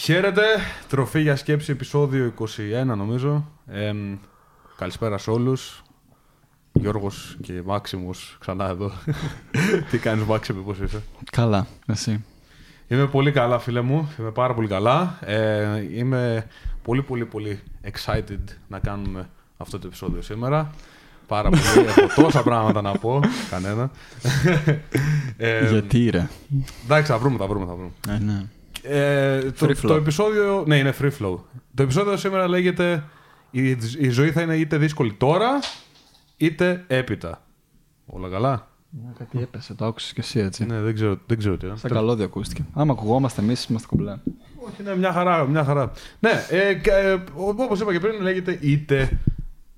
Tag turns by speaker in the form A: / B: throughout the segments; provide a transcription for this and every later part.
A: Χαίρετε, τροφή για σκέψη επεισόδιο 21 νομίζω. Ε, καλησπέρα σε όλους. Γιώργος και Μάξιμος ξανά εδώ. Τι κάνεις Μάξιμο, πώς είσαι;
B: Καλά, εσύ.
A: Είμαι πολύ καλά φίλε μου, είμαι πάρα πολύ καλά. Ε, είμαι πολύ πολύ πολύ excited να κάνουμε αυτό το επεισόδιο σήμερα. Πάρα πολύ, έχω τόσα πράγματα να πω, κανένα.
B: Ε, Γιατί ρε;
A: Εντάξει, θα βρούμε, θα βρούμε, θα βρούμε.
B: Ε, ναι.
A: Ε, το, το, επεισόδιο. Ναι, είναι free flow. Το επεισόδιο σήμερα λέγεται η, η ζωή θα είναι είτε δύσκολη τώρα, είτε έπειτα. Όλα καλά;
B: Ναι, κάτι έπεσε, το άκουσες και εσύ έτσι.
A: Ναι, δεν ξέρω, δεν ξέρω τι είναι.
B: Στα καλώδια ακούστηκε. Άμα ακουγόμαστε εμείς, είμαστε κομπλέ.
A: Όχι, ναι, μια χαρά. Μια χαρά. Ναι, ε, ε, όπως είπα και πριν, λέγεται είτε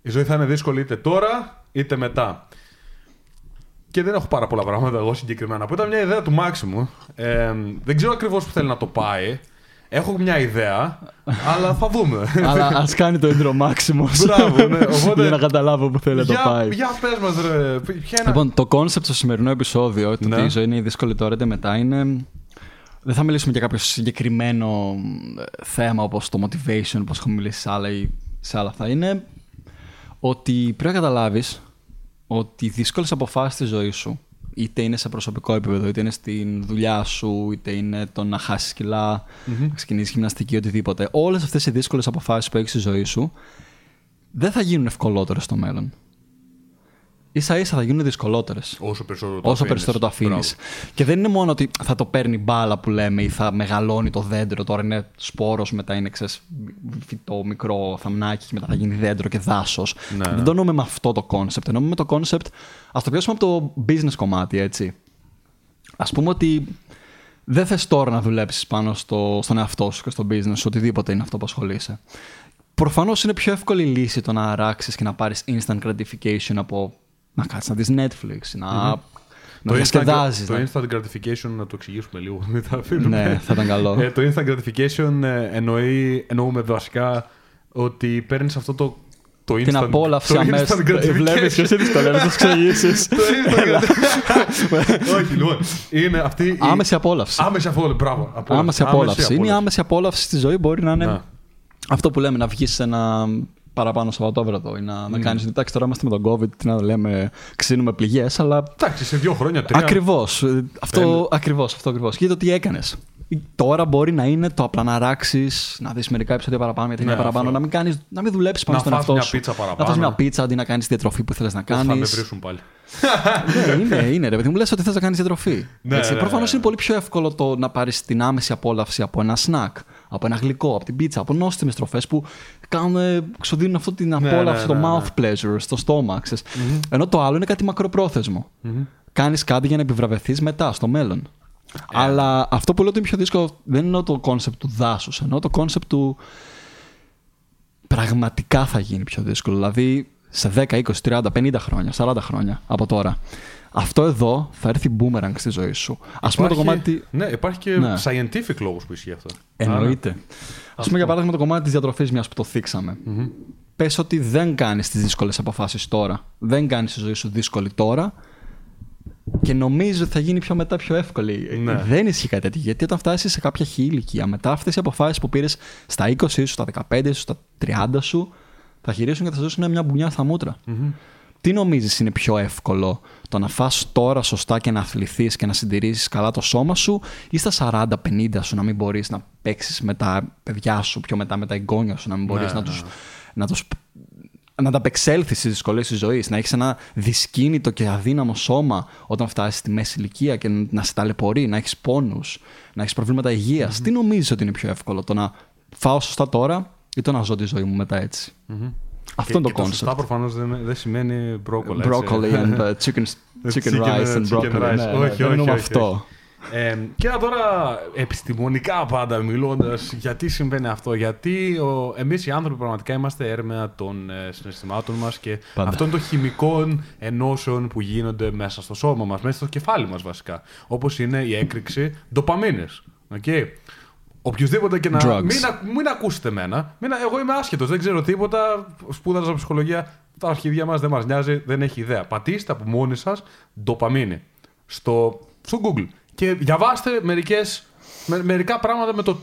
A: η ζωή θα είναι δύσκολη είτε τώρα είτε μετά. Και δεν έχω πάρα πολλά πράγματα εγώ συγκεκριμένα. Που ήταν μια ιδέα του Μάξιμου. Ε, δεν ξέρω ακριβώς που θέλει να το πάει. Έχω μια ιδέα, αλλά θα δούμε.
B: αλλά ας κάνει το intro Μάξιμος.
A: Μπράβο, ναι. Οπότε...
B: Για να καταλάβω που θέλει να το πάει.
A: Για πες μας, ρε. Ποια είναι...
B: Λοιπόν, το κόνσεπτ στο σημερινό επεισόδιο, ναι. ότι η ζωή είναι δύσκολη τώρα είτε μετά, είναι. Δεν θα μιλήσουμε για κάποιο συγκεκριμένο ε, θέμα όπως το motivation, όπως έχουμε μιλήσει σε άλλα, σε άλλα. Θα είναι ότι πρέπει να καταλάβεις ότι οι δύσκολες αποφάσεις στη ζωή σου, είτε είναι σε προσωπικό επίπεδο, είτε είναι στην δουλειά σου, είτε είναι το να χάσεις κιλά, mm-hmm. να ξεκινήσεις γυμναστική, οτιδήποτε. Όλες αυτές οι δύσκολες αποφάσεις που έχεις στη ζωή σου δεν θα γίνουν ευκολότερες στο μέλλον ίσα ίσα θα γίνουν δυσκολότερες.
A: Όσο περισσότερο το
B: Όσο περισσότερο το αφήνεις. Και δεν είναι μόνο ότι θα το παίρνει μπάλα που λέμε ή θα μεγαλώνει το δέντρο. Τώρα είναι σπόρος, μετά είναι ξέρεις, φυτό, μικρό θαμνάκι και μετά θα γίνει δέντρο και δάσος. Ναι, δεν ναι. το εννοούμε με αυτό το κόνσεπτ. Εννοούμε με το κόνσεπτ. Α το πιάσουμε από το business κομμάτι, έτσι. Α πούμε ότι δεν θες τώρα να δουλέψεις πάνω στο, στον εαυτό σου και στο business, οτιδήποτε είναι αυτό που ασχολείσαι. Προφανώς είναι πιο εύκολη λύση το να αράξεις και να πάρεις instant gratification από να κάτσεις να δεις Netflix, να. Mm-hmm. Να το διασκεδάζεις.
A: Το instant gratification, να το εξηγήσουμε λίγο.
B: ναι, θα ήταν καλό.
A: Ε, το instant gratification ε, εννοεί, εννοούμε βασικά ότι παίρνεις αυτό το το instant,
B: την απόλαυση αμέσω. Βλέπεις ποιο είναι δυσκολεύει να το εξηγήσει.
A: Όχι, λοιπόν. Είναι αυτή.
B: Άμεση απόλαυση.
A: Άμεση απόλαυση, μπράβο.
B: Άμεση απόλαυση. Είναι η άμεση απόλαυση στη ζωή. Μπορεί να είναι αυτό που λέμε να βγεις σε ένα παραπάνω Σαββατόβραδο ή να, mm. να κάνει. Εντάξει, τώρα είμαστε με τον COVID, τι να λέμε, ξύνουμε πληγές, αλλά.
A: Εντάξει, σε δύο χρόνια, τρία.
B: Ακριβώς. Αυτό ακριβώς. Αυτό ακριβώς. Κοίτα τι έκανες. Τώρα μπορεί να είναι το απλά να ράξεις, να δεις μερικά επεισόδια παραπάνω, μια ταινία ναι, παραπάνω, να μην, κάνεις, να μην δουλέψεις πάνω στον εαυτό σου. Να φας μια πίτσα αντί να κάνεις διατροφή που θέλεις να κάνει. Θα
A: με βρίσουν πάλι.
B: ναι, είναι, είναι ρε παιδί μου, λες ότι θες να κάνεις διατροφή. Ναι, ναι, Προφανώς είναι πολύ πιο εύκολο το να πάρεις την άμεση απόλαυση από ένα σνακ, από ένα γλυκό, από την πίτσα, από νόστιμες τροφές που κάνουν, ξοδίνουν αυτή την απόλαυση, το mouth pleasure στο στόμα. Ενώ το άλλο είναι κάτι μακροπρόθεσμο. Κάνεις κάτι για να επιβραβευτεί μετά, στο μέλλον. Ε. Αλλά αυτό που λέω ότι είναι πιο δύσκολο δεν είναι το κόνσεπτ του δάσους, ενώ το κόνσεπτ του πραγματικά θα γίνει πιο δύσκολο. Δηλαδή σε 10, 20, 30, 50 χρόνια, 40 χρόνια από τώρα. Αυτό εδώ θα έρθει μπούμερανγκ στη ζωή σου. Α πούμε το κομμάτι.
A: Ναι, υπάρχει και ναι. scientific λόγος που ισχύει αυτό.
B: Εννοείται. Α πούμε για παράδειγμα το κομμάτι της διατροφής, μιας που το θίξαμε. Mm-hmm. Πες ότι δεν κάνεις τις δύσκολες αποφάσεις τώρα. Δεν κάνεις τη ζωή σου δύσκολη τώρα και νομίζω ότι θα γίνει πιο μετά πιο εύκολη. Ναι. Δεν ισχύει κάτι τέτοιο. Γιατί όταν φτάσεις σε κάποια χή ηλικία, μετά αυτές οι αποφάσεις που πήρες στα 20 σου, στα 15 σου, στα 30 σου, θα γυρίσουν και θα σου δώσουν μια μπουνιά στα μούτρα. Mm-hmm. Τι νομίζεις είναι πιο εύκολο, το να φας τώρα σωστά και να αθληθείς και να συντηρήσεις καλά το σώμα σου, ή στα 40-50 σου να μην μπορείς να παίξεις με τα παιδιά σου, πιο μετά με τα εγγόνια σου, να μην μπορείς ναι, να τους να τους να ανταπεξέλθεις στις δυσκολίες της ζωής, να έχεις ένα δυσκίνητο και αδύναμο σώμα όταν φτάσεις στη μέση ηλικία και να σε ταλαιπωρεί, να έχεις πόνους, να έχεις προβλήματα υγείας. Mm-hmm. Τι νομίζεις ότι είναι πιο εύκολο, το να φάω σωστά τώρα ή το να ζω τη ζωή μου μετά έτσι; Mm-hmm. Αυτό είναι το κόνσεπτ.
A: Σωστά προφανώς δεν, δεν σημαίνει broccoli.
B: Broccoli and uh, chicken, chicken rice and broccoli.
A: Rice.
B: Ναι,
A: όχι,
B: όχι,
A: όχι,
B: αυτό.
A: Ε, και τώρα επιστημονικά πάντα μιλώντας, γιατί συμβαίνει αυτό. Γιατί εμείς οι άνθρωποι πραγματικά είμαστε έρμεα των ε, συναισθημάτων μας και πάντα. αυτών των χημικών ενώσεων που γίνονται μέσα στο σώμα μας, μέσα στο κεφάλι μας βασικά. Όπως είναι η έκρηξη ντοπαμίνες. Okay. Οποιοδήποτε και να. Μην, μην ακούσετε εμένα. Μην, εγώ είμαι άσχετος, δεν ξέρω τίποτα. Σπούδαζα ψυχολογία. Τα αρχίδια μας δεν μας νοιάζει, δεν έχει ιδέα. Πατήστε από μόνοι σας ντοπαμίνη στο, στο Google. Και διαβάστε μερικέ με, μερικά πράγματα με το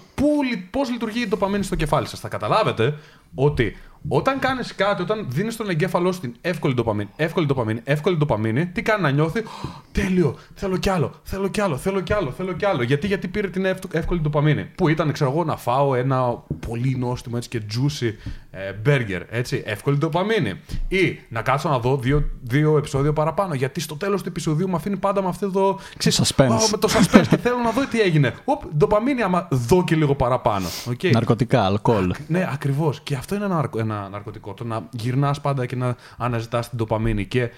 A: πώς λειτουργεί η ντοπαμίνη στο κεφάλι σας. Θα καταλάβετε ότι όταν κάνεις κάτι, όταν δίνεις τον εγκέφαλό στην εύκολη ντοπαμίνη, εύκολη ντοπαμίνη, εύκολη ντοπαμίνη, τι κάνει να νιώθει; Τέλειο, θέλω κι άλλο, θέλω κι άλλο, θέλω κι άλλο, θέλω κι άλλο. Γιατί, γιατί πήρε την εύκολη ντοπαμίνη; Που ήταν, ξέρω εγώ, να φάω ένα πολύ νόστιμο έτσι και juicy ε, burger. Έτσι, εύκολη ντοπαμίνη. Ή να κάτσω να δω δύο, δύο επεισόδια παραπάνω. Γιατί στο τέλος του επεισοδίου μου αφήνει πάντα με αυτό το.
B: Ξέρεις, suspense.
A: με το suspense και θέλω να δω τι έγινε. Οπ, ντοπαμίνη, άμα δω και λίγο παραπάνω. Okay.
B: Ναρκωτικά, αλκοόλ.
A: Ναι, ακριβώς. Και αυτό είναι ένα, ένα ναρκωτικό. Το να γυρνάς πάντα και να αναζητάς την ντοπαμίνη. Και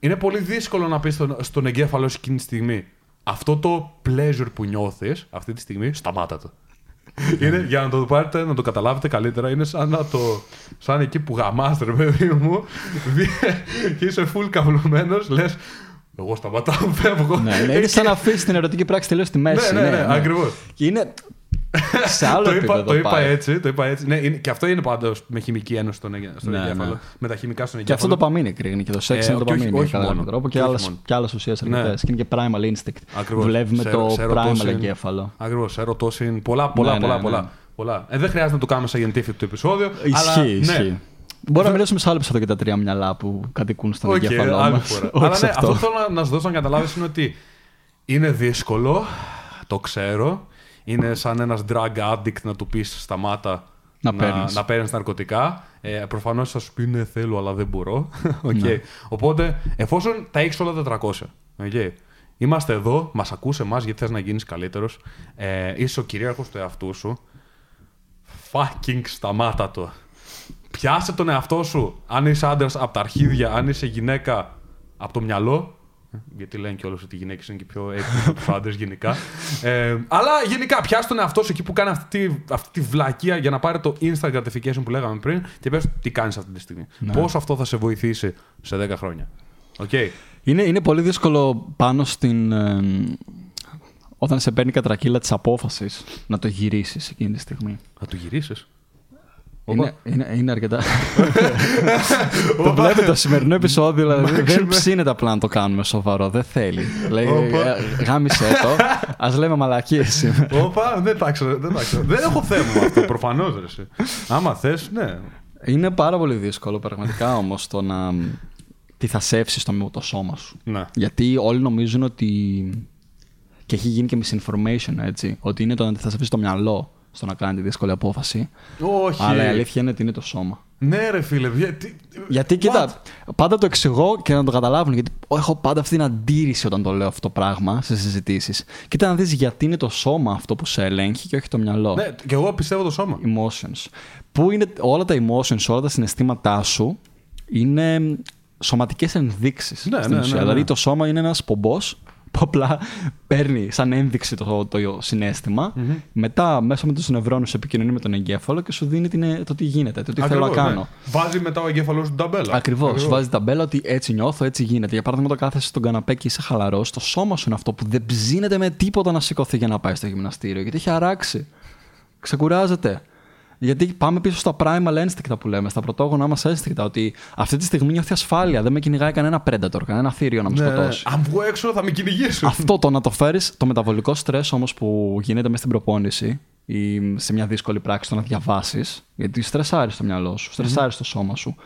A: είναι πολύ δύσκολο να πεις στον, στον εγκέφαλο εκείνη τη στιγμή. Αυτό το pleasure που νιώθεις αυτή τη στιγμή, σταμάτα το. είναι, για να το πάρετε, να το καταλάβετε καλύτερα, είναι σαν, να το, σαν εκεί που γαμάστε, ρε παιδί μου, και είσαι full καυλωμένο, λες. Εγώ σταματάω, φεύγω.
B: Ναι, ναι, είναι σαν να αφήσεις την ερωτική πράξη τελείως στη μέση.
A: Ναι, ναι, ναι, ναι, ναι. ακριβώς.
B: Και είναι σε άλλο
A: το
B: επίπεδο.
A: Είπα, το είπα έτσι. Το είπα έτσι. Ναι, είναι, και αυτό είναι πάντως με χημική ένωση στον, στον ναι, εγκέφαλο. Ναι. Με τα χημικά στον εγκέφαλο.
B: Και αυτό το παμίνι κρίνει. Και το σεξ ε, είναι το παμίνι.
A: Όχι, όχι μόνο.
B: Τρόπο, και, και άλλε ουσίες αρκετές. Ναι. Και είναι και primal instinct.
A: Ακριβώς.
B: Δουλεύει με το primal εγκέφαλο.
A: Ακριβώς. Ερωτόσιν. Πολλά, πολλά, ναι, πολλά. Ναι, πολλά. πολλά. Ε, δεν χρειάζεται να το κάνουμε σε scientific το επεισόδιο.
B: Ισχύει, ισχύει. Μπορεί να μιλήσουμε σε άλλο επεισόδιο για τα τρία μυαλά που κατοικούν στον εγκέφαλό μας.
A: Αλλά ναι, αυτό που θέλω να σου δώσω να καταλάβεις είναι ότι είναι δύσκολο, το ξέρω είναι σαν ένας drug addict να του πεις σταμάτα
B: να,
A: να, να παίρνεις ναρκωτικά. Ε, Προφανώς θα σου πει ναι, θέλω, αλλά δεν μπορώ. okay. Ναι. Οπότε, εφόσον τα έχεις όλα τα 300, okay. είμαστε εδώ, μας ακούσε εμάς γιατί θες να γίνεις καλύτερος, ε, είσαι ο κυρίαρχος του εαυτού σου. Fucking σταμάτα το. Πιάσε τον εαυτό σου. Αν είσαι άντρας από τα αρχίδια, αν είσαι γυναίκα από το μυαλό, γιατί λένε κιόλα ότι οι γυναίκες είναι και πιο έτοιμε από τους άντρες γενικά. Ε, αλλά γενικά, πιάσει τον εαυτό σου εκεί που κάνει αυτή, αυτή τη βλακεία για να πάρει το instant gratification που λέγαμε πριν και πες τι κάνεις αυτή τη στιγμή. Ναι. Πώς αυτό θα σε βοηθήσει σε 10 χρόνια. Okay.
B: Είναι, είναι πολύ δύσκολο πάνω στην. Ε, όταν σε παίρνει κατρακύλα της απόφασης να το γυρίσεις εκείνη τη στιγμή.
A: Να το γυρίσεις;
B: Είναι, είναι, είναι αρκετά. το βλέπετε το σημερινό επεισόδιο, δηλαδή δεν ψήνεται απλά να το κάνουμε σοβαρό. Δεν θέλει. Λέει, «Ε, γάμισε το. Α λέμε μαλακίες σήμερα.
A: Όπα, δεν τα ξέρω. Δεν έχω θέμα αυτό, προφανώς. Άμα θες, ναι.
B: Είναι πάρα πολύ δύσκολο πραγματικά όμως το να. Τι θα σέψει το, το σώμα σου.
A: Ναι.
B: Γιατί όλοι νομίζουν ότι. Και έχει γίνει και misinformation, έτσι. Ότι είναι το να θα σε αφήσει το μυαλό στο να κάνει τη δύσκολη απόφαση.
A: Όχι.
B: Αλλά η αλήθεια είναι ότι είναι το σώμα.
A: Ναι, ρε φίλε. Γιατί,
B: γιατί κοίτα, πάντα το εξηγώ και να το καταλάβουν. Γιατί έχω πάντα αυτή την αντίρρηση όταν το λέω αυτό το πράγμα σε συζητήσεις. Κοίτα να δεις γιατί είναι το σώμα αυτό που σε ελέγχει και όχι το μυαλό.
A: Ναι, και εγώ πιστεύω το σώμα.
B: Emotions. Πού είναι όλα τα emotions, όλα τα συναισθήματά σου είναι σωματικές ενδείξεις.
A: Ναι, ναι, ναι, ναι,
B: Δηλαδή το σώμα είναι ένας πομπός που απλά παίρνει σαν ένδειξη το, το, συνέστημα. Mm-hmm. Μετά, μέσα με τους νευρώνους, επικοινωνεί με τον εγκέφαλο και σου δίνει την, το τι γίνεται, το τι Ακριβώς, θέλω να κάνω.
A: Ναι. Βάζει μετά ο εγκέφαλος την ταμπέλα.
B: Ακριβώς. Βάζει ταμπέλα ότι έτσι νιώθω, έτσι γίνεται. Για παράδειγμα, το κάθεσαι στον καναπέ και είσαι χαλαρός, το σώμα σου είναι αυτό που δεν ψήνεται με τίποτα να σηκωθεί για να πάει στο γυμναστήριο. Γιατί έχει αράξει. Ξεκουράζεται. Γιατί πάμε πίσω στα primal instinct που λέμε, στα πρωτόγωνα μας ένστικτα. Ότι αυτή τη στιγμή νιώθει ασφάλεια. Δεν με κυνηγάει κανένα predator, κανένα θύριο να με ναι, σκοτώσει.
A: Αν βγω έξω θα με κυνηγήσουν.
B: Αυτό το να το φέρεις, το μεταβολικό στρε όμως που γίνεται μέσα στην προπόνηση ή σε μια δύσκολη πράξη το να διαβάσεις. Γιατί στρεσάρεις το μυαλό σου, στρεσάρεις το σώμα σου.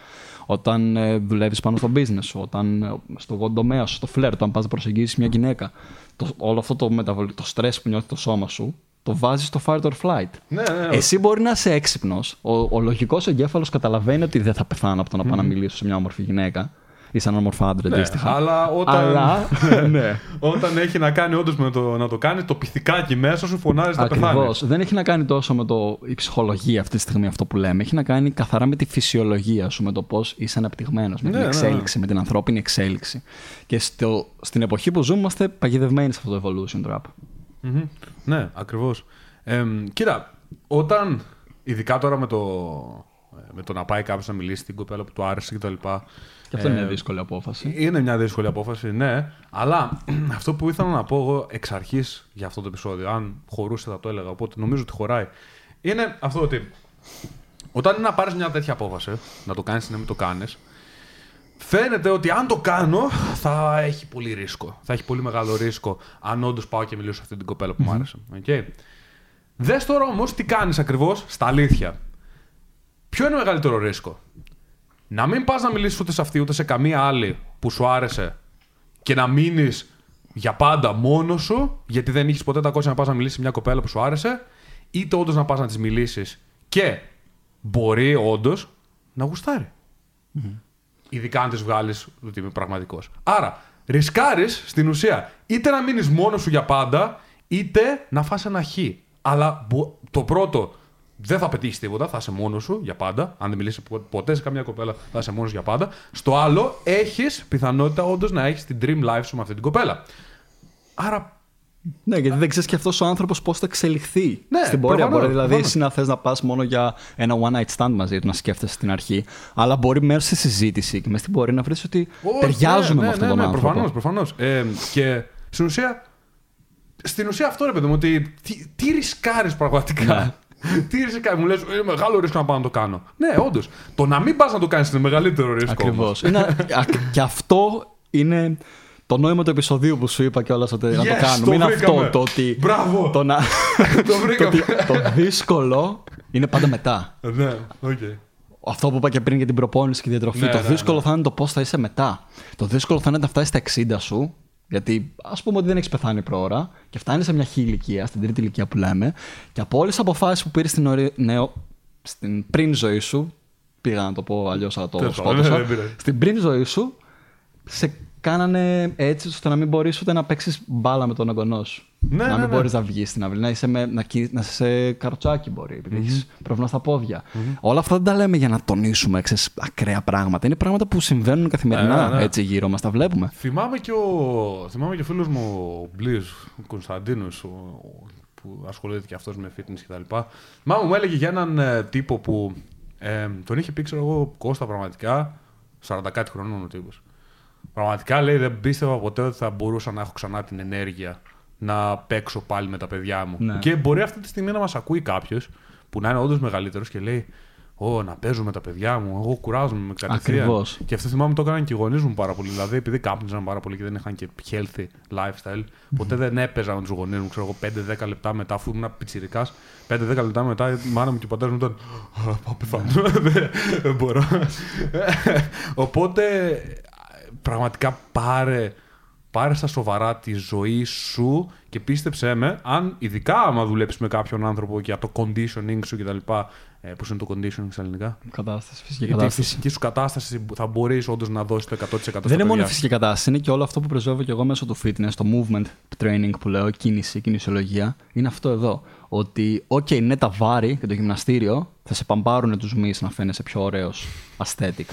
B: Όταν ε, δουλεύεις πάνω στο business σου, όταν ε, στο τομέα σου, στο φλερ, αν πας να προσεγγίσεις μια γυναίκα. Το, όλο αυτό το, μεταβολικό, το στρε που νιώθει το σώμα σου το βάζεις στο fight or flight.
A: Ναι, ναι, ναι.
B: Εσύ μπορεί να είσαι έξυπνος. Ο, ο λογικός εγκέφαλος καταλαβαίνει ότι δεν θα πεθάνω από το να πάω να μιλήσω σε μια όμορφη γυναίκα ή σε έναν όμορφο άντρα
A: ναι,
B: αντίστοιχα.
A: Αλλά όταν,
B: αλλά, ναι.
A: όταν έχει να κάνει όντως με το να το κάνει, το πυθικάκι μέσα σου φωνάζεις να πεθάνεις. Ακριβώς.
B: Δεν έχει να κάνει τόσο με το, η ψυχολογία αυτή τη στιγμή αυτό που λέμε. Έχει να κάνει καθαρά με τη φυσιολογία σου, με το πώς είσαι αναπτυγμένος, με την ναι, ναι, εξέλιξη, με την ανθρώπινη εξέλιξη. Και στο, στην εποχή που ζούμε είμαστε παγιδευμένοι σε αυτό το evolution trap.
A: Mm-hmm. Ναι, ακριβώς. Ε, κοίτα, όταν. Ειδικά τώρα με το, με το να πάει κάποιος να μιλήσει στην κοπέλα που του άρεσε κτλ.
B: Και αυτό είναι μια δύσκολη απόφαση.
A: Είναι μια δύσκολη απόφαση, ναι. Αλλά αυτό που ήθελα να πω εγώ εξ αρχής για αυτό το επεισόδιο, αν χωρούσε θα το έλεγα, οπότε νομίζω ότι χωράει, είναι αυτό ότι όταν είναι να πάρεις μια τέτοια απόφαση, να το κάνεις ή να μην το κάνεις, Φαίνεται ότι αν το κάνω θα έχει πολύ ρίσκο. Θα έχει πολύ μεγάλο ρίσκο αν όντως πάω και μιλήσω σε αυτή την κοπέλα που μου άρεσε. Okay. Δες τώρα όμως τι κάνεις ακριβώς στα αλήθεια. Ποιο είναι το μεγαλύτερο ρίσκο; Να μην πας να μιλήσεις ούτε σε αυτή ούτε σε καμία άλλη που σου άρεσε και να μείνεις για πάντα μόνος σου, γιατί δεν έχει ποτέ τα κόσια να πας να μιλήσεις σε μια κοπέλα που σου άρεσε, είτε όντως να πας να της μιλήσεις και μπορεί όντως να γουστάρει. Mm-hmm. Ειδικά αν τη βγάλεις ότι είμαι πραγματικός. Άρα, ρισκάρεις στην ουσία είτε να μείνεις μόνος σου για πάντα, είτε να φας ένα χ. Αλλά το πρώτο δεν θα πετύχεις τίποτα, θα είσαι μόνος σου για πάντα. Αν δεν μιλήσεις ποτέ σε καμία κοπέλα, θα είσαι μόνος για πάντα. Στο άλλο, έχεις πιθανότητα όντως να έχεις την dream life σου με αυτή την κοπέλα. Άρα.
B: Ναι, γιατί δεν ξέρεις και αυτός ο άνθρωπος πώς θα εξελιχθεί ναι, στην πορεία. Μπορεί δηλαδή εσύ να θε να πας μόνο για ένα one night stand μαζί του, να σκέφτεσαι στην αρχή. Αλλά μπορεί μέσα στη συζήτηση και μέσα στην πορεία να βρεις ότι oh, ταιριάζουμε ναι, με αυτόν ναι, τον ναι, άνθρωπο.
A: Προφανώς, προφανώς. Ε, και στην ουσία. Στην ουσία αυτό ρε παιδί μου, ότι τι, τι ρισκάρεις πραγματικά; Ναι. Τι ρίσκα μου λες, είναι μεγάλο ρίσκο να πάω να το κάνω. Ναι, όντως. Το να μην πας να το κάνεις είναι μεγαλύτερο ρίσκο.
B: Ακριβώς. και αυτό είναι το νόημα του επεισοδίου που σου είπα κιόλας ότι yes, να το κάνουμε. είναι αυτό το ότι.
A: Μπράβο!
B: Το, να...
A: το, βρήκαμε.
B: το, το δύσκολο είναι πάντα μετά.
A: ναι, okay.
B: Αυτό που είπα και πριν για την προπόνηση και τη διατροφή. Ναι, το ναι, δύσκολο ναι. θα είναι το πώς θα είσαι μετά. Το δύσκολο θα είναι να φτάσεις στα 60 σου γιατί ας πούμε ότι δεν έχεις πεθάνει προώρα και φτάνεις σε μια χή ηλικία, στην τρίτη ηλικία που λέμε, και από όλες τις αποφάσεις που πήρες στην, ορι... νεο... στην πριν ζωή σου, πήγα να το πω αλλιώς, αλλά το σκότωσα. στην πριν ζωή σου, σε κάνανε έτσι ώστε να μην μπορείς ούτε να παίξεις μπάλα με τον εγγονός σου. Ναι, να μην ναι, ναι. μπορείς να βγεις στην αυλή, να είσαι, με, να, να είσαι σε καροτσάκι μπορεί, επειδή mm-hmm. έχεις πρόβλημα στα πόδια. Mm-hmm. Όλα αυτά δεν τα λέμε για να τονίσουμε ξέρεις, ακραία πράγματα. Είναι πράγματα που συμβαίνουν καθημερινά ναι, ναι, έτσι γύρω μας, τα βλέπουμε.
A: Θυμάμαι και ο, θυμάμαι και ο φίλος μου ο Μπλίζ, ο Κωνσταντίνο, που ασχολείται και αυτός με fitness κτλ. Μάμα μου έλεγε για έναν ε, τύπο που ε, τον είχε πει, ξέρω εγώ, Κώστα πραγματικά, 40 κάτι χρονών ο τύπος. Πραγματικά λέει δεν πίστευα ποτέ ότι θα μπορούσα να έχω ξανά την ενέργεια να παίξω πάλι με τα παιδιά μου. Ναι. Και μπορεί αυτή τη στιγμή να μας ακούει κάποιος που να είναι όντως μεγαλύτερος και λέει: Ω, να παίζω με τα παιδιά μου. Εγώ κουράζομαι με κατευθείαν. Ακριβώς. Και αυτό θυμάμαι το έκαναν και οι γονείς μου πάρα πολύ. Δηλαδή, επειδή κάπνιζαν πάρα πολύ και δεν είχαν και healthy lifestyle, ποτέ δεν έπαιζα με τους γονείς μου, ξέρω εγώ, 5-10 λεπτά μετά, αφού ήμουν πιτσυρικά. 5-10 λεπτά μετά η μάνα μου και ο πατέρας μου ήταν. Πάω πεθάνω. Δεν μπορώ. Οπότε πραγματικά πάρε, πάρε στα σοβαρά τη ζωή σου και πίστεψέ με, αν ειδικά άμα δουλέψεις με κάποιον άνθρωπο για το conditioning σου κτλ. Ε, Πώς είναι το conditioning στα ελληνικά;
B: Κατάσταση, φυσική κατάσταση.
A: Η φυσική σου κατάσταση θα μπορείς όντως να δώσεις το 100%
B: Δεν είναι μόνο η φυσική κατάσταση, είναι και όλο αυτό που πρεσβεύω και εγώ μέσω του fitness, το movement training που λέω, κίνηση, κινησιολογία. Είναι αυτό εδώ. Ότι, OK, είναι τα βάρη και το γυμναστήριο, θα σε παμπάρουν τους μυς να φαίνεσαι πιο ωραίος aesthetic.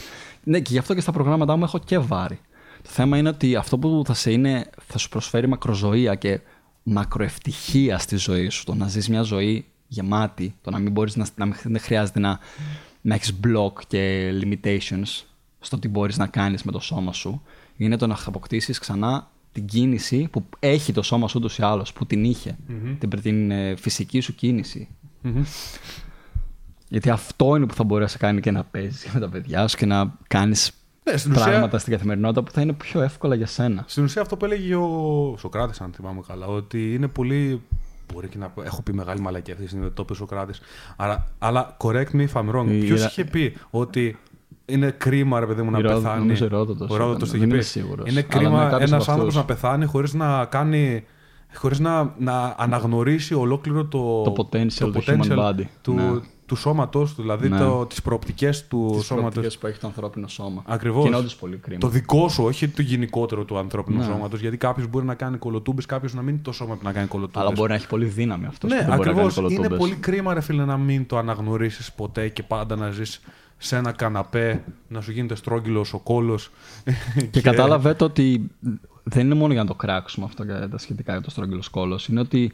B: Ναι, και γι' αυτό και στα προγράμματά μου έχω και βάρη. Το θέμα είναι ότι αυτό που θα, σε είναι, θα σου προσφέρει μακροζωία και μακροευτυχία στη ζωή σου. Το να ζεις μια ζωή γεμάτη, το να μην μπορείς να, να δεν χρειάζεται να, να έχεις block και limitations στο τι μπορείς να κάνεις με το σώμα σου, είναι το να αποκτήσεις ξανά την κίνηση που έχει το σώμα σου ούτως ή άλλως, που την είχε, mm-hmm. την, την ε, φυσική σου κίνηση. Mm-hmm. Γιατί αυτό είναι που θα μπορέσει να κάνει και να παίζει με τα παιδιά σου και να κάνεις ναι, στην πράγματα ουσία... στην καθημερινότητα που θα είναι πιο εύκολα για σένα.
A: Στην ουσία αυτό που έλεγε ο Σοκράτης, αν θυμάμαι καλά, ότι είναι πολύ. Μπορεί και να έχω πει μεγάλη μαλακή αυτή τη στιγμή, το είπε ο Σοκράτης. Αλλά, αλλά correct me if I'm wrong. Ποιος είχε πει ότι είναι κρίμα, ρε παιδί μου, να Ρόδο, πεθάνει.
B: Ο Ρόδοτο το είχε πει.
A: Είναι κρίμα ένας άνθρωπος να πεθάνει χωρίς να κάνει χωρίς να, να αναγνωρίσει ολόκληρο το,
B: το potential, το potential του, human body.
A: του, ναι. Του σώματό του, δηλαδή ναι. τις προοπτικές του τις σώματος.
B: Τι που έχει το ανθρώπινο σώμα.
A: Ακριβώς.
B: Και είναι όντω πολύ κρίμα.
A: Το δικό σου, όχι το γενικότερο του ανθρώπινου ναι. σώματος. Γιατί κάποιος μπορεί να κάνει κολοτούμπες, κάποιος να μην είναι το σώμα του να κάνει κολοτούμπες.
B: Αλλά μπορεί να έχει πολύ δύναμη αυτός.
A: Ναι, ακριβώς. Είναι πολύ κρίμα, ρε φίλε, να μην το αναγνωρίσεις ποτέ και πάντα να ζεις σε ένα καναπέ, να σου γίνεται στρόγγυλος ο κόλος.
B: Και, και κατάλαβε ότι δεν είναι μόνο για να το κράξουμε αυτό για τα σχετικά για το στρόγγυλο κόλος. Είναι ότι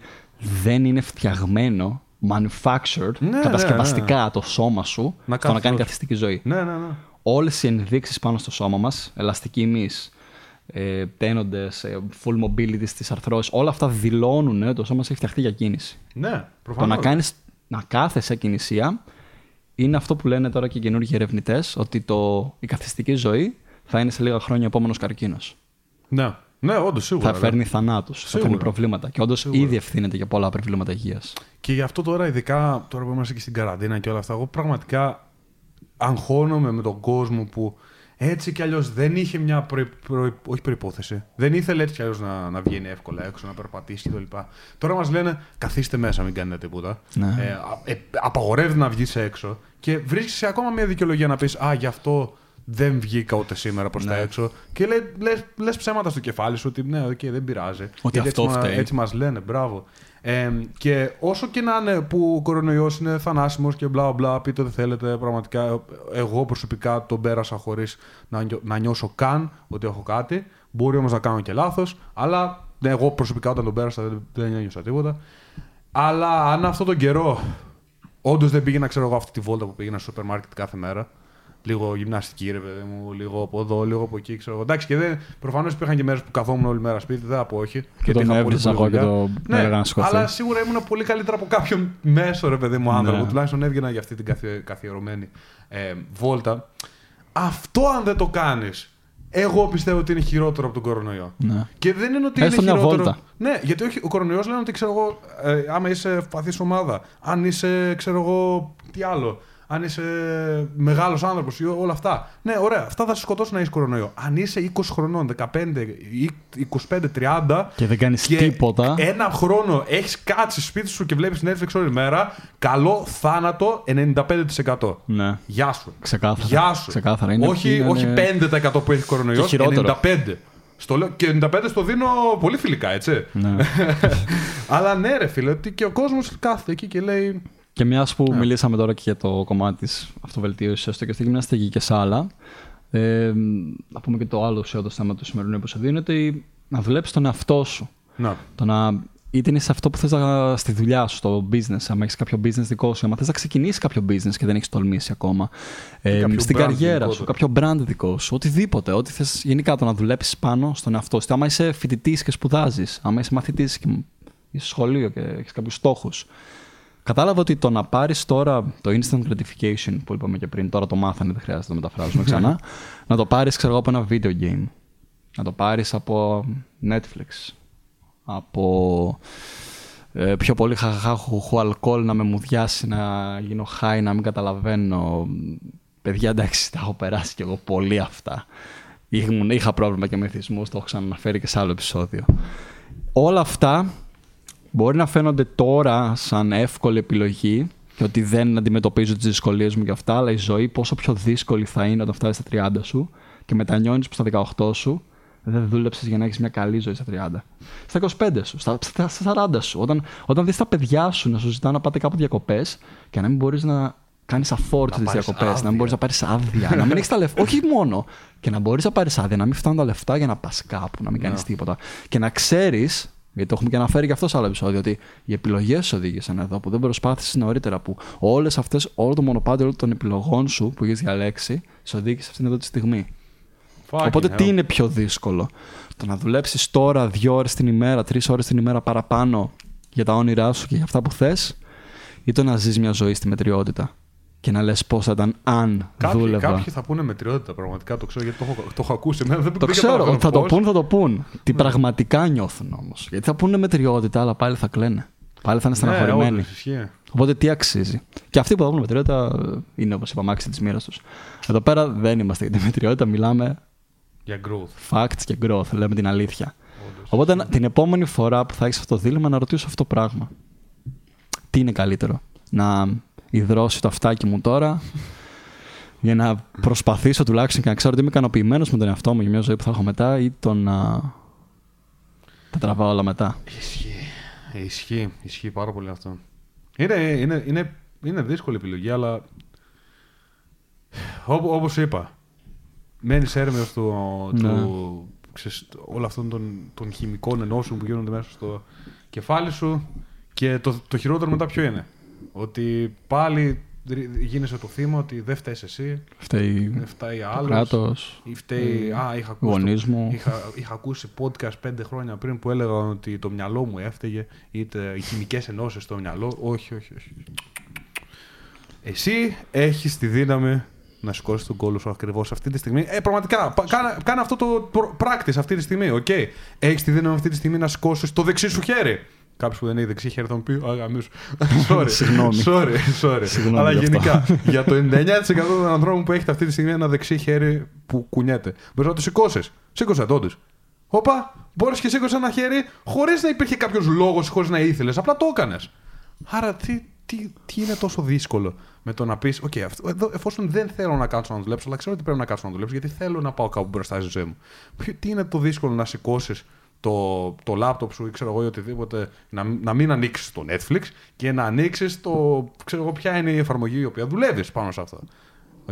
B: δεν είναι φτιαγμένο manufactured, ναι, κατασκευαστικά ναι, ναι. το σώμα σου να στο να κάνεις καθιστική ζωή.
A: Ναι, ναι, ναι.
B: Όλες οι ενδείξεις πάνω στο σώμα μας, ελαστική ημί, ε, τένοντε, ε, full mobility στις αρθρώσεις, όλα αυτά δηλώνουν ότι το σώμα μας έχει φτιαχτεί για κίνηση.
A: Ναι, προφανώς.
B: Το να, κάνεις, να κάθεσαι κινησία είναι αυτό που λένε τώρα και οι καινούργιοι ερευνητές, ότι το, η καθιστική ζωή θα είναι σε λίγα χρόνια επόμενος καρκίνος.
A: Ναι. Ναι, όντως σίγουρα.
B: Θα φέρνει θανάτους, θα φέρνει προβλήματα. Και όντως ήδη ευθύνεται για πολλά προβλήματα υγείας.
A: Και γι' αυτό τώρα, ειδικά τώρα που είμαστε και στην καραντίνα και όλα αυτά, εγώ πραγματικά αγχώνομαι με τον κόσμο που έτσι κι αλλιώς δεν είχε μια προ, προ, όχι προϋπόθεση. Δεν ήθελε έτσι κι αλλιώς να, να βγαίνει εύκολα έξω, να περπατήσει κλπ. Τώρα μας λένε καθίστε μέσα, μην κάνετε τίποτα. Ναι. Ε, ε, απαγορεύεται να βγεις έξω και βρίσκει ακόμα μια δικαιολογία να πεις Α, γι' αυτό δεν βγήκα ούτε σήμερα προς ναι. τα έξω. Και λες λες ψέματα στο κεφάλι σου ότι ναι, okay, δεν πειράζει.
B: Ότι αυτό
A: έτσι,
B: φταίει.
A: έτσι μας λένε, μπράβο. Ε, και όσο και να είναι που ο κορονοϊός είναι θανάσιμος και μπλα μπλα, πείτε ό,τι θέλετε. Πραγματικά, εγώ προσωπικά τον πέρασα χωρίς να, να νιώσω καν ότι έχω κάτι. Μπορεί όμως να κάνω και λάθος, αλλά ναι, εγώ προσωπικά όταν τον πέρασα δεν, δεν νιώσα τίποτα. Αλλά αν αυτόν τον καιρό όντως δεν πήγαινα, ξέρω εγώ, αυτή τη βόλτα που πήγαινα στο σούπερ μάρκετ κάθε μέρα, λίγο γυμναστική, ρε παιδί μου, λίγο από εδώ, λίγο από εκεί. Ξέρω. Εντάξει, και δεν, προφανώς υπήρχαν και μέρες που καθόμουν όλη μέρα σπίτι, δεν θα πω όχι.
B: Και, τον έβριζα εγώ και το ναι, έλεγα να
A: Αλλά σίγουρα ήμουν πολύ καλύτερα από κάποιον μέσο, ρε παιδί μου, άνθρωπο. Ναι. Τουλάχιστον έβγαινα για αυτή την καθι... καθιερωμένη ε, βόλτα. Αυτό αν δεν το κάνεις, εγώ πιστεύω ότι είναι χειρότερο από τον κορονοϊό.
B: Ναι.
A: Και δεν είναι ότι
B: Έστω
A: είναι
B: μια
A: χειρότερο.
B: Βόλτα.
A: Ναι, γιατί όχι, ο κορονοϊός λένε ότι ξέρω εγώ, ε, άμα είσαι ευπαθής ομάδα, αν είσαι, ξέρω εγώ, τι άλλο, αν είσαι μεγάλος άνθρωπος ή όλα αυτά. Ναι, ωραία, αυτά θα σε σκοτώσουν να έχεις κορονοϊό. Αν είσαι 20 χρονών, 15, 25, 30.
B: Και δεν κάνεις τίποτα.
A: Ένα χρόνο έχεις κάτσει σπίτι σου και βλέπεις Netflix όλη μέρα. Καλό θάνατο 95%.
B: Ναι.
A: Γεια σου.
B: Ξεκάθαρα.
A: Γεια σου.
B: Ξεκάθαρα. Είναι,
A: όχι,
B: είναι...
A: όχι 5% που έχει κορονοϊός, 95%. Στο λέω, και 95 στο δίνω πολύ φιλικά, έτσι.
B: Ναι.
A: Αλλά ναι, ρε φίλε, ότι και ο κόσμος κάθεται εκεί και λέει.
B: Και μια που yeah. μιλήσαμε τώρα και για το κομμάτι της αυτοβελτίωσης, έστω και στη γυμναστική και σε άλλα, ε, να πούμε και το άλλο ουσιαστικό θέμα του σημερινού επεισοδίου είναι ότι να δουλέψεις τον εαυτό σου.
A: Να.
B: Το να είτε είναι σε αυτό που θες στη δουλειά σου, στο business, αν έχεις κάποιο business δικό σου, αν θες να ξεκινήσεις κάποιο business και δεν έχεις τολμήσει ακόμα. Ε, στην καριέρα σου, κάποιο brand δικό σου, οτιδήποτε. Ό,τι θες γενικά το να δουλέψεις πάνω στον εαυτό σου. Άμα είσαι φοιτητής και σπουδάζεις, άμα είσαι μαθητής και είσαι σχολείο και έχεις κάποιους στόχους. Κατάλαβα ότι το να πάρεις τώρα το instant gratification που είπαμε και πριν, τώρα το μάθανε, δεν χρειάζεται να το μεταφράζουμε ξανά, να το πάρεις, ξέρω από ένα video game. Να το πάρεις από Netflix. Από ε, πιο πολύ χαχαχού αλκοόλ να με μουδιάσει, να γίνω high, να μην καταλαβαίνω. Παιδιά, εντάξει, τα έχω περάσει κι εγώ πολύ αυτά. Είχα πρόβλημα και με θυσμούς, το έχω ξαναναφέρει και σε άλλο επεισόδιο. Όλα αυτά μπορεί να φαίνονται τώρα σαν εύκολη επιλογή και ότι δεν αντιμετωπίζω τις δυσκολίες μου και αυτά, αλλά η ζωή πόσο πιο δύσκολη θα είναι όταν φτάσεις στα 30 σου και μετανιώνεις που στα 18 σου δεν δούλεψες για να έχεις μια καλή ζωή στα 30. Στα 25 σου, στα, στα 40 σου. Όταν, όταν δεις τα παιδιά σου να σου ζητάνε να πάτε κάπου διακοπές και να μην μπορείς να κάνεις afford τις διακοπές, να μην μπορείς να πάρεις άδεια, να μην έχεις τα λεφτά. Όχι μόνο. Και να μπορείς να πάρεις άδεια, να μην φτάνουν τα λεφτά για να πας κάπου, να μην κάνεις ναι. τίποτα. Και να ξέρεις γιατί το έχουμε και αναφέρει και αυτό σε άλλο επεισόδιο, ότι οι επιλογές σου οδήγησαν εδώ, που δεν προσπάθησες νωρίτερα, που όλες αυτές, όλο το μονοπάτι όλων των επιλογών σου που έχεις διαλέξει, σε οδήγησε αυτήν εδώ τη στιγμή. Fucking Οπότε hell. τι είναι πιο δύσκολο, το να δουλέψεις τώρα δύο ώρες την ημέρα, τρεις ώρες την ημέρα παραπάνω για τα όνειρά σου και για αυτά που θες, ή το να ζεις μια ζωή στη μετριότητα; Και να λες πώς θα ήταν αν
A: κάποιοι,
B: δούλευα.
A: Κάποιοι θα πούνε μετριότητα, πραγματικά το ξέρω γιατί το έχω, το έχω ακούσει. Εμένα δεν
B: το ξέρω, θα το πούν, θα το πούν. Τι ναι. πραγματικά νιώθουν όμως. Γιατί θα πούνε μετριότητα, αλλά πάλι θα κλαίνε. Πάλι θα είναι ναι, στεναχωρημένοι.
A: Ναι,
B: Οπότε τι αξίζει. Και αυτοί που θα πούνε μετριότητα είναι όπως είπαμε, άξιοι της μοίρας τους. Εδώ πέρα δεν είμαστε για τη μετριότητα, μιλάμε
A: για growth.
B: Facts και growth, λέμε την αλήθεια. Όντως. Οπότε την επόμενη φορά που θα έχεις αυτό το δίλημα να ρωτήσω αυτό το πράγμα. Τι είναι καλύτερο, να υδρώσει το αυτάκι μου τώρα για να προσπαθήσω τουλάχιστον και να ξέρω ότι είμαι ικανοποιημένος με τον εαυτό μου για μια ζωή που θα έχω μετά ή το να τα τραβάω όλα μετά.
A: Ισχύει. Ισχύει. Ισχύει πάρα πολύ αυτό. Είναι, είναι, είναι, είναι δύσκολη επιλογή, αλλά Όπως είπα, μένεις έρμεος του, ναι. του ξέρεις, όλων αυτών των, των χημικών ενώσεων που γίνονται μέσα στο κεφάλι σου και το, το χειρότερο μετά ποιο είναι; Ότι πάλι γίνεσαι το θύμα ότι δεν φταίεις εσύ.
B: Φταίει,
A: δεν φταίει άλλος.
B: Κράτος.
A: Ή φταίει. Α, είχα ακούσει, το, είχα, είχα ακούσει podcast πέντε χρόνια πριν που έλεγαν ότι το μυαλό μου έφταιγε, είτε οι χημικές ενώσεις στο μυαλό. Όχι, όχι, όχι. Εσύ έχεις τη δύναμη να σηκώσεις τον κώλο σου ακριβώς αυτή τη στιγμή. Ε, πραγματικά, κάνε, κάνε αυτό το practice αυτή τη στιγμή. OK. Okay. Έχεις τη δύναμη αυτή τη στιγμή να σηκώσεις το δεξί σου χέρι. Κάποιος που δεν έχει δεξί χέρι θα μου πει Α γαμή- Sorry.
B: Συγγνώμη.
A: Sorry, sorry.
B: Συγγνώμη
A: Αλλά
B: γι' αυτό.
A: γενικά για το 99% των ανθρώπων που έχετε αυτή τη στιγμή ένα δεξί χέρι που κουνιέται. Μπορείς να το σηκώσεις. Σήκωσε το όντως. Όπα, μπορείς και σήκωσε ένα χέρι χωρίς να υπήρχε κάποιος λόγος, χωρίς να ήθελες. Απλά το έκανες. Άρα τι, τι, τι είναι τόσο δύσκολο με το να πεις: OK, αυτό, εδώ, εφόσον δεν θέλω να κάτσω να δουλέψω, αλλά ξέρω ότι πρέπει να κάτσω να δουλέψω, γιατί θέλω να πάω κάπου μπροστά στη ζωή μου. Ποιο- Τι είναι το δύσκολο να σηκώσεις το, το λάπτοπ σου ή ξέρω εγώ ή οτιδήποτε, να, να μην ανοίξεις το Netflix και να ανοίξεις το. ξέρω εγώ ποια είναι η εφαρμογή η οποία δουλεύεις πάνω σε αυτό.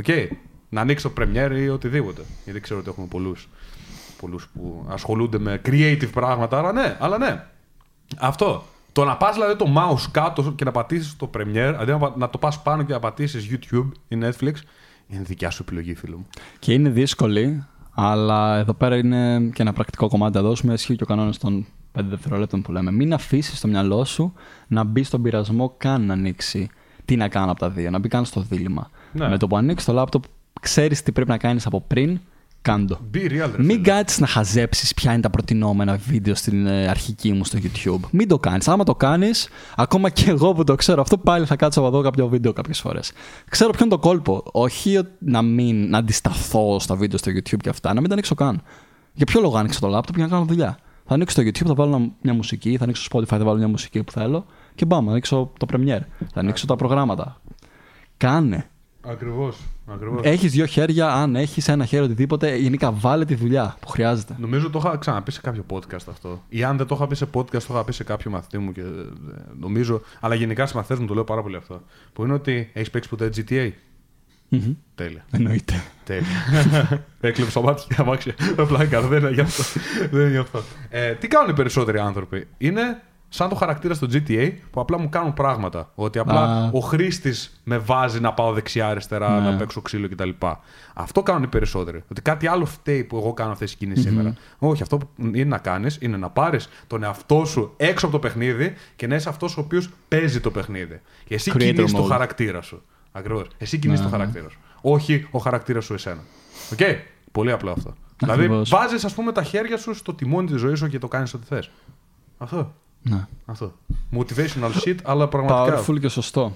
A: Okay. Να ανοίξεις το Premiere ή οτιδήποτε. Γιατί ξέρω ότι έχουμε πολλούς πολλούς που ασχολούνται με creative πράγματα, αλλά ναι, αλλά ναι. Αυτό. Το να πας δηλαδή το mouse κάτω και να πατήσεις το Premiere, αντί να, πα- να το πας πάνω και να πατήσεις YouTube ή Netflix, είναι δικιά σου επιλογή, φίλο μου.
B: Και είναι δύσκολη, αλλά εδώ πέρα είναι και ένα πρακτικό κομμάτι να δώσουμε. Ισχύει και ο κανόνας των 5 δευτερολέπτων που λέμε. Μην αφήσεις το μυαλό σου να μπει στον πειρασμό καν να ανοίξει τι να κάνω από τα δύο, να μπει καν στο δίλημα.
A: Ναι.
B: Με το που ανοίξεις το λάπτοπ, ξέρεις τι πρέπει να κάνεις από πριν, κάντο.
A: Be real, ρε φίλε.
B: Μην κάτσεις να χαζέψεις ποια είναι τα προτινόμενα βίντεο στην ε, αρχική μου στο YouTube. Μην το κάνεις. Άμα το κάνεις, ακόμα και εγώ που το ξέρω αυτό, πάλι θα κάτσω να δω κάποιο βίντεο κάποιες φορές. Ξέρω ποιο είναι το κόλπο. Όχι ότι να μην να αντισταθώ στα βίντεο στο YouTube και αυτά, να μην τα ανοίξω καν. Για ποιο λόγο άνοιξα το laptop για να κάνω δουλειά; Θα ανοίξω το YouTube, θα βάλω μια μουσική, θα ανοίξω το Spotify, θα βάλω μια μουσική που θέλω και μπαμ, θα ανοίξω το Premiere. Θα ανοίξω τα προγράμματα. Κάνε.
A: Ακριβώ. Ακριβώς.
B: Έχεις δύο χέρια, αν έχεις ένα χέρι οτιδήποτε, γενικά βάλε τη δουλειά που χρειάζεται.
A: Νομίζω το είχα ξαναπεί σε κάποιο podcast αυτό. Ή αν δεν το είχα πει σε podcast, το είχα πει σε κάποιο μαθητή μου και ε, νομίζω. Αλλά γενικά σε μαθητές μου το λέω πάρα πολύ αυτό. Που είναι ότι έχεις παίξει ποτέ GTA.
B: Μμμ.
A: Τέλεια.
B: Εννοείται.
A: Τέλεια. Έκλεψα μάτια και αμάξια. Πλάκα, δεν είναι γι' αυτό. δεν είναι γι' αυτό. Ε, τι κάνουν οι περισσότεροι άνθρωποι; Είναι σαν το χαρακτήρα στο GTA που απλά μου κάνουν πράγματα. Ότι απλά
B: Α.
A: ο χρήστης με βάζει να πάω δεξιά-αριστερά,
B: Ναι.
A: να παίξω ξύλο κτλ. Αυτό κάνουν οι περισσότεροι. Ότι κάτι άλλο φταίει που εγώ κάνω αυτέ τι κινησει σήμερα. Όχι, αυτό που είναι να κάνεις είναι να πάρεις τον εαυτό σου έξω από το παιχνίδι και να είσαι αυτός ο οποίος παίζει το παιχνίδι. Και εσύ
B: Creator
A: κινείς το
B: mode.
A: χαρακτήρα σου. Ακριβώς. Εσύ κινείς
B: Ναι,
A: το
B: ναι.
A: χαρακτήρα σου. Όχι ο χαρακτήρας σου εσένα. Οκ. Πολύ απλό αυτό. Δηλαδή,
B: Ακριβώς.
A: βάζεις, ας πούμε, τα χέρια σου στο τιμόνι της ζωής σου και το κάνεις ό,τι θες. Αυτό.
B: Ναι.
A: Αυτό. Motivational shit, αλλά πραγματικά.
B: Powerful και σωστό.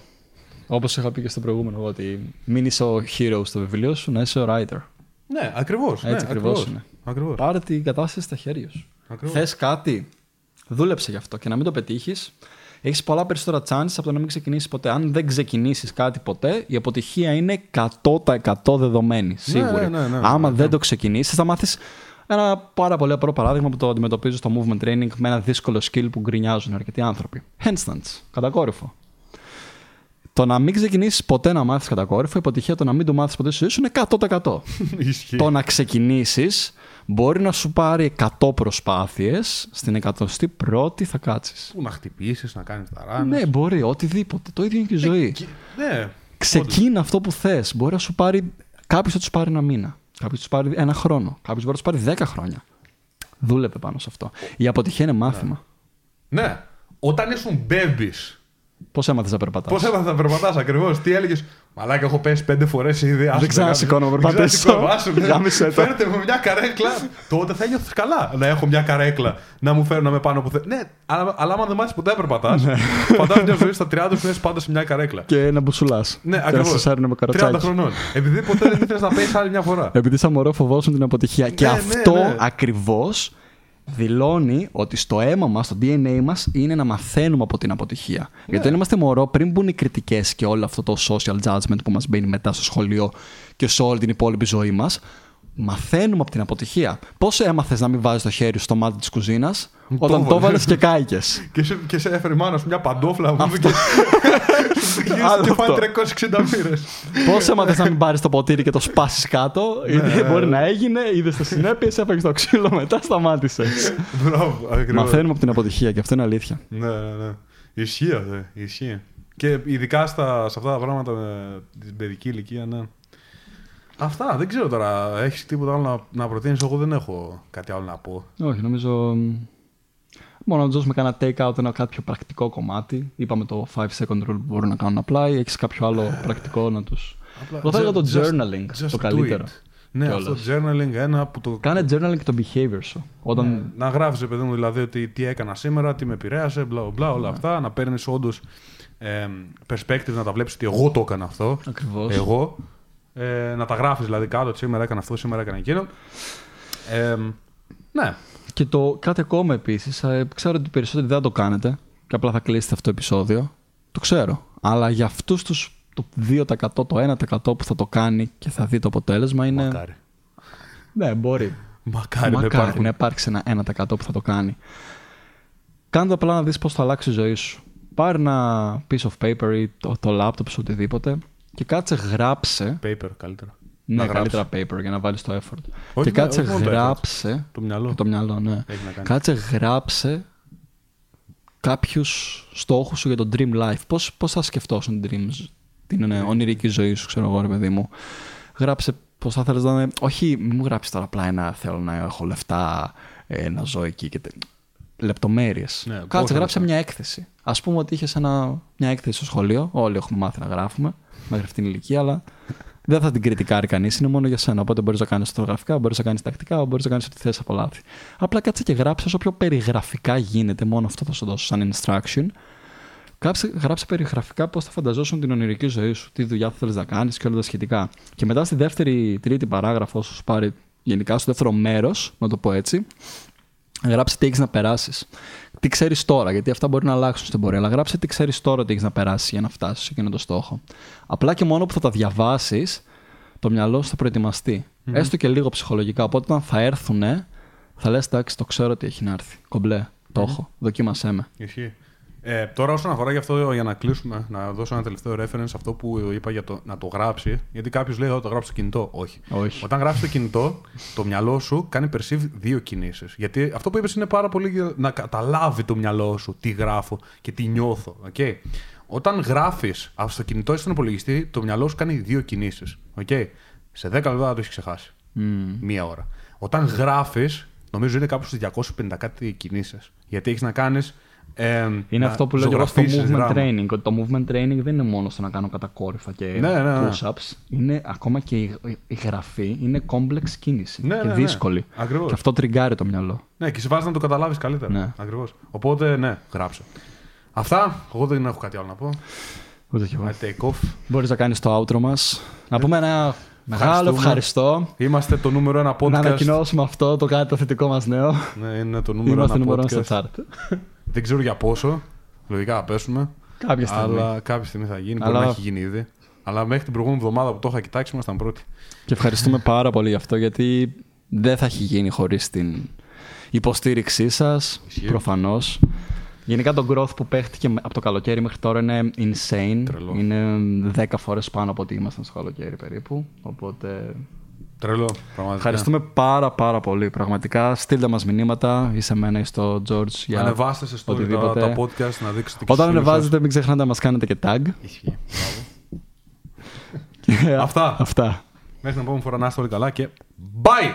B: Όπως είχα πει και στο προηγούμενο, εγώ, ότι μην είσαι ο hero στο βιβλίο σου, να είσαι ο writer.
A: Ναι, ακριβώς.
B: Έτσι
A: ναι,
B: ακριβώς είναι.
A: Ακριβώς.
B: Πάρε την κατάσταση στα χέρια σου.
A: Ακριβώς.
B: Θες κάτι, δούλεψε γι' αυτό και να μην το πετύχεις. Έχεις πολλά περισσότερα chances από το να μην ξεκινήσεις ποτέ. Αν δεν ξεκινήσεις κάτι ποτέ, η αποτυχία είναι 100% δεδομένη. Σίγουρη.
A: ναι, ναι, ναι,
B: Άμα
A: ναι.
B: δεν το ξεκινήσεις, θα μάθεις ένα πάρα πολύ απλό παράδειγμα που το αντιμετωπίζω στο movement training με ένα δύσκολο skill που γκρινιάζουν αρκετοί άνθρωποι. Handstands, κατακόρυφο. Το να μην ξεκινήσεις ποτέ να μάθεις κατακόρυφο, η αποτυχία το να μην το μάθεις ποτέ στη ζωή σου είναι 100%.
A: Ισχύει.
B: το να ξεκινήσεις μπορεί να σου πάρει 100 προσπάθειες, στην 101η θα κάτσεις.
A: Που να χτυπήσεις, να κάνεις τα ράνε.
B: Ναι, μπορεί, οτιδήποτε. Το ίδιο είναι και η ζωή.
A: Ναι.
B: Ξεκίνα αυτό που θες. Μπορεί να σου πάρει. Κάποιος θα τους πάρει ένα μήνα. Κάποιος τους πάρει ένα χρόνο. Κάποιος μπορεί να τους πάρει 10 χρόνια. Δούλευε πάνω σε αυτό. Η αποτυχία είναι μάθημα.
A: Ναι. Όταν ήσουν baby,
B: Πώς έμαθες να περπατάς;
A: πώς έμαθα να περπατάς ακριβώς, τι έλεγες; Μαλάκα, έχω πέσει πέντε φορές ήδη. άσε με
B: ξανασηκώνω να
A: κάτι.
B: περπατήσω.
A: Δεν ξανασηκώνω, άσε με.
B: Γάμισε το.
A: Φέρτε μου μια καρέκλα. Τότε θα νιώθεις καλά να έχω μια καρέκλα να μου φέρουν να με πάνω που θέλει. Ναι, αλλά, αλλά άμα δεν μάθεις ποτέ να περπατάς, φαντάζομαι μια ζωή στα 30 σου είσαι πάντα σε μια καρέκλα.
B: Και να μπουσουλάς.
A: Ναι,
B: Και να
A: ακριβώς.
B: σε σάρνουν με
A: 30
B: καροτσάκι.
A: χρονών. Επειδή ποτέ δεν ήθελες να πέσεις άλλη μια φορά.
B: Επειδή σαν μωρό φοβόσουν την αποτυχία. και
A: Ναι, ναι,
B: αυτό
A: ναι.
B: ακριβώς δηλώνει ότι στο αίμα μας, στο DNA μας, είναι να μαθαίνουμε από την αποτυχία.
A: Ναι.
B: Γιατί όταν είμαστε μωρό, πριν μπουν οι κριτικές και όλο αυτό το social judgment που μας μπαίνει μετά στο σχολείο και σε όλη την υπόλοιπη ζωή μας, μαθαίνουμε από την αποτυχία. Πώς έμαθες να μην βάζεις το χέρι στο μάτι της κουζίνας, όταν το
A: έβαλες.
B: έβαλες και κάηκες.
A: Και σε, και σε έφερε η μάνα σου μια παντόφλα μου
B: Αυτό.
A: και. Γύρισε
B: Άλλο
A: και
B: αυτό.
A: πάει 360 μοίρε.
B: Πώς έμαθε να μην πάρεις το ποτήρι και το σπάσεις κάτω, γιατί
A: Ναι.
B: μπορεί να έγινε, είδες τις συνέπειες, έφαγες το ξύλο μετά, σταμάτησες.
A: Μπράβο, ακριβώς.
B: Μαθαίνουμε από την αποτυχία και αυτό είναι αλήθεια.
A: Ναι, ναι, ναι. Ισχύει αυτό. Ισχύει. Και ειδικά στα, σε αυτά τα πράγματα με την παιδική ηλικία, ναι. Αυτά, δεν ξέρω τώρα. Έχεις τίποτα άλλο να, να προτείνεις; Εγώ δεν έχω κάτι άλλο να πω.
B: Όχι, νομίζω. Μ, Μόνο να τους δώσουμε κανένα take out, ένα κάποιο πρακτικό κομμάτι. Είπαμε το 5 second rule που μπορούν να κάνουν απλά ή έχεις κάποιο άλλο πρακτικό να του. Εγώ θα έλεγα το journaling το καλύτερο.
A: Ναι, αυτό το journaling ένα που το.
B: Κάνε journaling το behavior σου. Όταν... Ναι,
A: να γράφεις, παιδί μου, δηλαδή ότι τι έκανα σήμερα, τι με επηρέασε, μπλα μπλα, όλα ναι. αυτά. Να παίρνεις όντως ε, perspective, να τα βλέπεις ότι εγώ το έκανα αυτό.
B: Ακριβώς.
A: Εγώ. Ε, να τα γράφεις δηλαδή κάτω, σήμερα έκανα αυτό, σήμερα έκανα εκείνο. Ε, ναι.
B: Και το κάτι ακόμα επίσης, ε, ξέρω ότι περισσότεροι δεν το κάνετε και απλά θα κλείσετε αυτό το επεισόδιο. Το ξέρω. Αλλά για αυτούς τους το 2%, το 1% που θα το κάνει και θα δει το αποτέλεσμα είναι.
A: Μακάρι.
B: Ναι, μπορεί.
A: Μακάρι,
B: Μακάρι να υπάρξει ένα 1% που θα το κάνει. Κάντε απλά να δεις πώς θα αλλάξει η ζωή σου. Πάρε ένα piece of paper ή το, το laptop σου οτιδήποτε και κάτσε γράψε.
A: Paper καλύτερα.
B: Ναι, να καλύτερα paper για να βάλεις το effort. Όχι, και κάτσε γράψε.
A: Το, μυαλό.
B: Το μυαλό, ναι. Κάτσε γράψε κάποιους στόχους σου για το dream life. Πώς πώς θα σκεφτόσουν dreams, την ναι, ονειρική ζωή σου, ξέρω εγώ, ρε παιδί μου. Γράψε πώς θα θέλεις να είναι. Όχι, μην μου γράψεις τώρα απλά ένα θέλω να έχω λεφτά, ε, να ζω εκεί και. Λεπτομέρειες. Ναι, Κάτσε, γράψε μια έκθεση. Α πούμε ότι είχες μια έκθεση στο σχολείο. Όλοι έχουμε μάθει να γράφουμε μέχρι αυτήν την ηλικία, αλλά δεν θα την κριτικάρει κανείς, είναι μόνο για σένα. Οπότε μπορείς να κάνεις φωτογραφικά, μπορείς να κάνεις τακτικά, μπορείς να κάνεις ό,τι θες από λάθη. Απλά κάτσε και γράψε όσο πιο περιγραφικά γίνεται, μόνο αυτό θα σου δώσω σαν instruction. Γράψε, γράψε περιγραφικά πώς θα φανταζόσουν την ονειρική ζωή σου, τι δουλειά θα θέλεις να κάνεις και όλα τα σχετικά. Και μετά στη δεύτερη, τρίτη παράγραφο, όσο σου πάρει γενικά στο δεύτερο μέρος, να το πω έτσι, γράψε τι έχεις να περάσεις. Τι ξέρεις τώρα, γιατί αυτά μπορεί να αλλάξουν στην πορεία. Αλλά γράψε τι ξέρεις τώρα ότι έχεις να περάσει για να φτάσεις σε εκείνο το στόχο. Απλά και μόνο που θα τα διαβάσεις, το μυαλό σου θα προετοιμαστεί. Mm-hmm. Έστω και λίγο ψυχολογικά. Οπότε όταν θα έρθουν, θα λες: Εντάξει, το ξέρω ότι έχει να έρθει. Κομπλέ, το mm-hmm. έχω. Δοκίμασέ με.
A: Ισχύει. Ε, τώρα, όσον αφορά για αυτό, για να κλείσουμε, να δώσω ένα τελευταίο reference, αυτό που είπα για το, να το γράψει. Γιατί κάποιος λέει ότι το γράψει στο κινητό. Όχι.
B: Όχι.
A: Όταν γράψεις το κινητό, το μυαλό σου κάνει perceive δύο κινήσεις. Γιατί αυτό που είπες είναι πάρα πολύ να καταλάβει το μυαλό σου τι γράφω και τι νιώθω. Okay. Όταν γράφεις στο κινητό ή στον υπολογιστή, το μυαλό σου κάνει δύο κινήσεις. Okay. Σε 10 λεπτά θα το έχεις ξεχάσει. Mm. Μία ώρα. Όταν γράφεις, νομίζω είναι κάπου στις 250 κάτι κινήσεις. Γιατί έχεις να κάνεις
B: ε, είναι αυτό που λέω εγώ στο movement training. Ότι το movement training δεν είναι μόνο στο να κάνω κατακόρυφα και ναι, ναι, ναι. push-ups. Είναι ακόμα και η, η γραφή είναι complex κίνηση
A: ναι,
B: και
A: ναι,
B: δύσκολη.
A: Ναι.
B: Και αυτό τριγκάρει το μυαλό.
A: Ναι, και σε βάζει να το καταλάβεις καλύτερα. Ναι. Ακριβώς. Οπότε, ναι, γράψω. Αυτά. Εγώ δεν έχω κάτι άλλο να πω.
B: Ούτε κι εγώ.
A: take off.
B: Μπορείς να κάνεις το outro μας. Να πούμε ένα Μεγάλο ευχαριστώ.
A: Είμαστε το νούμερο ένα podcast. Να
B: ανακοινώσουμε αυτό το κάτι το θετικό μας νέο.
A: Ναι, είναι το νούμερο
B: Είμαστε
A: ένα
B: νούμερο
A: podcast.
B: στο chart.
A: Δεν ξέρω για πόσο. Λογικά θα πέσουμε.
B: Κάποια στιγμή.
A: Αλλά κάποια στιγμή θα γίνει. Αλλά... Μπορεί να έχει γίνει ήδη. Αλλά μέχρι την προηγούμενη εβδομάδα που το είχα κοιτάξει, ήμασταν πρώτοι.
B: Και ευχαριστούμε πάρα πολύ γι' αυτό γιατί δεν θα έχει γίνει χωρίς την υποστήριξή σας. Προφανώς. Γενικά το growth που παίχτηκε από το καλοκαίρι μέχρι τώρα είναι insane.
A: Τρελό.
B: Είναι 10 φορές πάνω από ό,τι ήμασταν στο καλοκαίρι περίπου. Οπότε
A: Τρελό, πραγματικά.
B: Ευχαριστούμε πάρα πάρα πολύ. Πραγματικά στείλτε μας μηνύματα ή σε μένα ή στο George για
A: Ανεβάστε σε story τα, τα, podcast να δείξετε και
B: Όταν ανεβάζετε μην ξεχνάτε να μας κάνετε και tag.
A: Ισχύει. Αυτά.
B: Αυτά.
A: Μέχρι την επόμενη φορά να είστε όλοι καλά και bye!